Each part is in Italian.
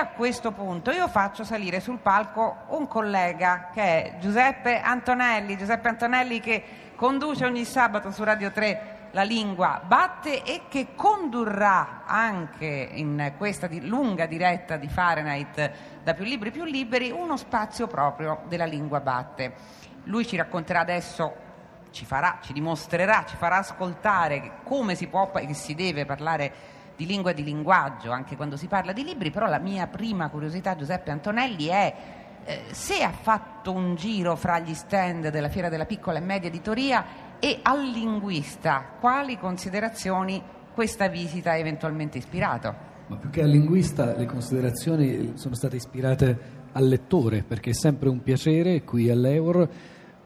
a questo punto io faccio salire sul palco un collega che è Giuseppe Antonelli, Giuseppe Antonelli che conduce ogni sabato su Radio 3 la lingua batte e che condurrà anche in questa di lunga diretta di Fahrenheit da più libri più liberi uno spazio proprio della lingua batte. Lui ci racconterà adesso ci farà, ci dimostrerà, ci farà ascoltare come si può e si deve parlare di lingua di linguaggio anche quando si parla di libri, però la mia prima curiosità, Giuseppe Antonelli, è eh, se ha fatto un giro fra gli stand della Fiera della Piccola e Media Editoria e al linguista quali considerazioni questa visita ha eventualmente ispirato? Ma più che al linguista le considerazioni sono state ispirate al lettore, perché è sempre un piacere qui all'Eur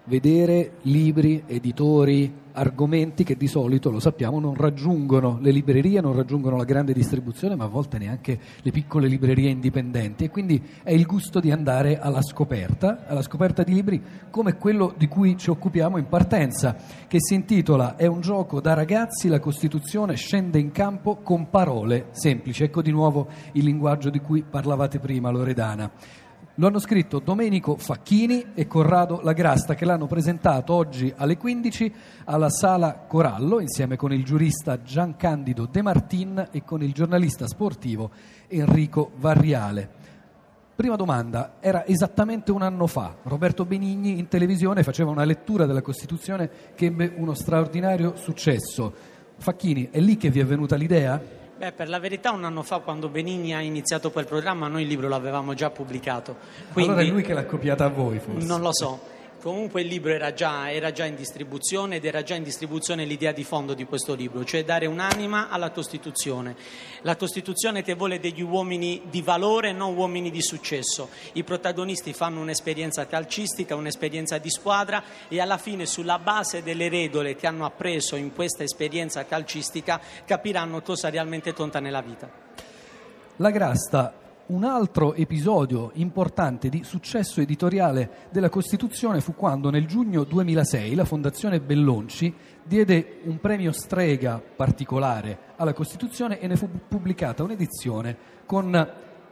vedere libri, editori, argomenti che di solito, lo sappiamo, non raggiungono le librerie, non raggiungono la grande distribuzione, ma a volte neanche le piccole librerie indipendenti. E quindi è il gusto di andare alla scoperta, alla scoperta di libri come quello di cui ci occupiamo in partenza, che si intitola È un gioco da ragazzi, la Costituzione scende in campo con parole semplici. Ecco di nuovo il linguaggio di cui parlavate prima, Loredana. Lo hanno scritto Domenico Facchini e Corrado Lagrasta che l'hanno presentato oggi alle 15 alla Sala Corallo insieme con il giurista Giancandido De Martin e con il giornalista sportivo Enrico Varriale. Prima domanda, era esattamente un anno fa. Roberto Benigni in televisione faceva una lettura della Costituzione che ebbe uno straordinario successo. Facchini, è lì che vi è venuta l'idea? Beh, per la verità un anno fa quando Benigni ha iniziato quel programma noi il libro l'avevamo già pubblicato. Quindi, allora è lui che l'ha copiata a voi forse? Non lo so. Comunque il libro era già, era già, in distribuzione ed era già in distribuzione l'idea di fondo di questo libro, cioè dare un'anima alla Costituzione. La Costituzione che vuole degli uomini di valore, non uomini di successo. I protagonisti fanno un'esperienza calcistica, un'esperienza di squadra e alla fine sulla base delle regole che hanno appreso in questa esperienza calcistica capiranno cosa realmente conta nella vita. La Grasta un altro episodio importante di successo editoriale della Costituzione fu quando nel giugno 2006 la Fondazione Bellonci diede un premio strega particolare alla Costituzione e ne fu pubblicata un'edizione con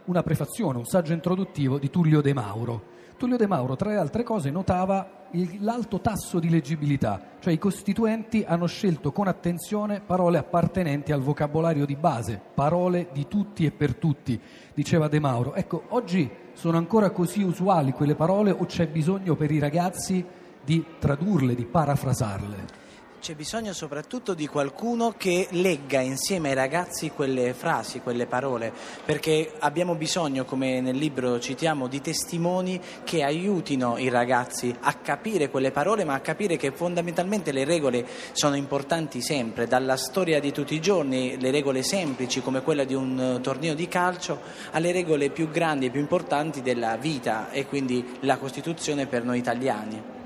una prefazione, un saggio introduttivo di Tullio De Mauro. Tullio De Mauro, tra le altre cose, notava l'alto tasso di leggibilità, cioè i costituenti hanno scelto con attenzione parole appartenenti al vocabolario di base, parole di tutti e per tutti, diceva De Mauro. Ecco, oggi sono ancora così usuali quelle parole o c'è bisogno per i ragazzi di tradurle, di parafrasarle? C'è bisogno soprattutto di qualcuno che legga insieme ai ragazzi quelle frasi, quelle parole, perché abbiamo bisogno, come nel libro citiamo, di testimoni che aiutino i ragazzi a capire quelle parole, ma a capire che fondamentalmente le regole sono importanti sempre, dalla storia di tutti i giorni, le regole semplici come quella di un torneo di calcio, alle regole più grandi e più importanti della vita e quindi la Costituzione per noi italiani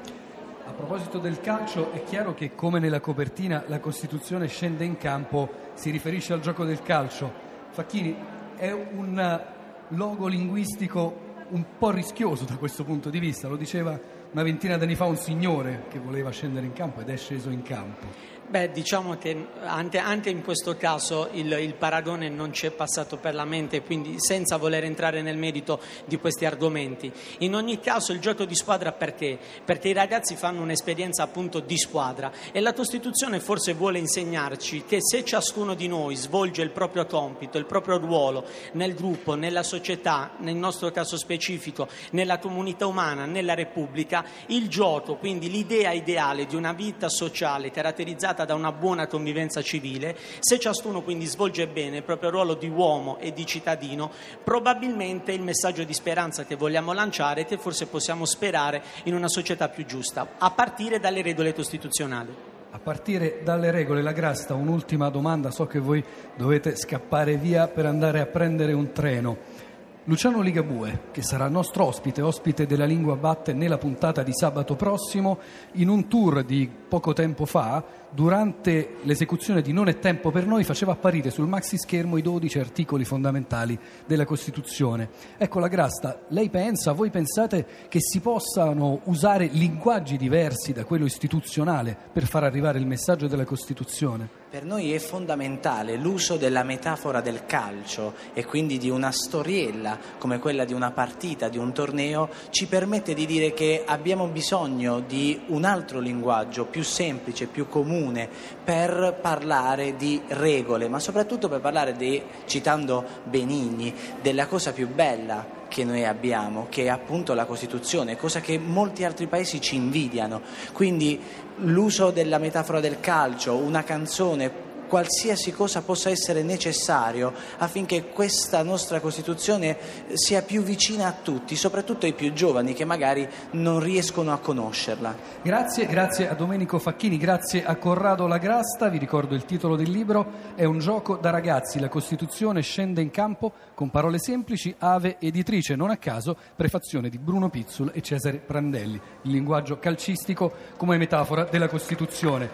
proposito del calcio, è chiaro che come nella copertina la Costituzione scende in campo, si riferisce al gioco del calcio. Facchini, è un logo linguistico un po' rischioso da questo punto di vista, lo diceva una ventina d'anni fa un signore che voleva scendere in campo ed è sceso in campo. Beh, diciamo che anche, anche in questo caso il, il, paragone non ci è passato per la mente, quindi senza voler entrare nel merito di questi argomenti. In ogni caso il gioco di squadra perché? Perché i ragazzi fanno un'esperienza appunto di squadra e la Costituzione forse vuole insegnarci che se ciascuno di noi svolge il proprio compito, il proprio ruolo nel gruppo, nella società, nel nostro caso specifico, nella comunità umana, nella Repubblica, il gioco, quindi l'idea ideale di una vita sociale caratterizzata caratterizzata da una buona convivenza civile, se ciascuno quindi svolge bene il proprio ruolo di uomo e di cittadino, probabilmente il messaggio di speranza che vogliamo lanciare è che forse possiamo sperare in una società più giusta, a partire dalle regole costituzionali. A partire dalle regole, la Grasta, un'ultima domanda, so che voi dovete scappare via per andare a prendere un treno. Luciano Ligabue, che sarà nostro ospite, ospite della Lingua Batte nella puntata di sabato prossimo, in un tour di poco tempo fa, durante l'esecuzione di Non è tempo per noi, faceva apparire sul maxi schermo i 12 articoli fondamentali della Costituzione. Ecco la Grasta, lei pensa, voi pensate che si possano usare linguaggi diversi da quello istituzionale per far arrivare il messaggio della Costituzione? Per noi è fondamentale l'uso della metafora del calcio e quindi di una storiella come quella di una partita, di un torneo, ci permette di dire che abbiamo bisogno di un altro linguaggio più semplice, più comune per parlare di regole, ma soprattutto per parlare di, citando Benigni, della cosa più bella che noi abbiamo, che è appunto la Costituzione, cosa che molti altri paesi ci invidiano. Quindi l'uso della metafora del calcio, una canzone, qualsiasi cosa possa essere necessario affinché questa nostra Costituzione sia più vicina a tutti, soprattutto ai più giovani che magari non riescono a conoscerla. Grazie, grazie a Domenico Facchini, grazie a Corrado Lagrasta, vi ricordo il titolo del libro, è un gioco da ragazzi, la Costituzione scende in campo con parole semplici, Ave editrice, non a caso, prefazione di Bruno Pizzul e Cesare Prandelli, il linguaggio calcistico come metafora della Costituzione.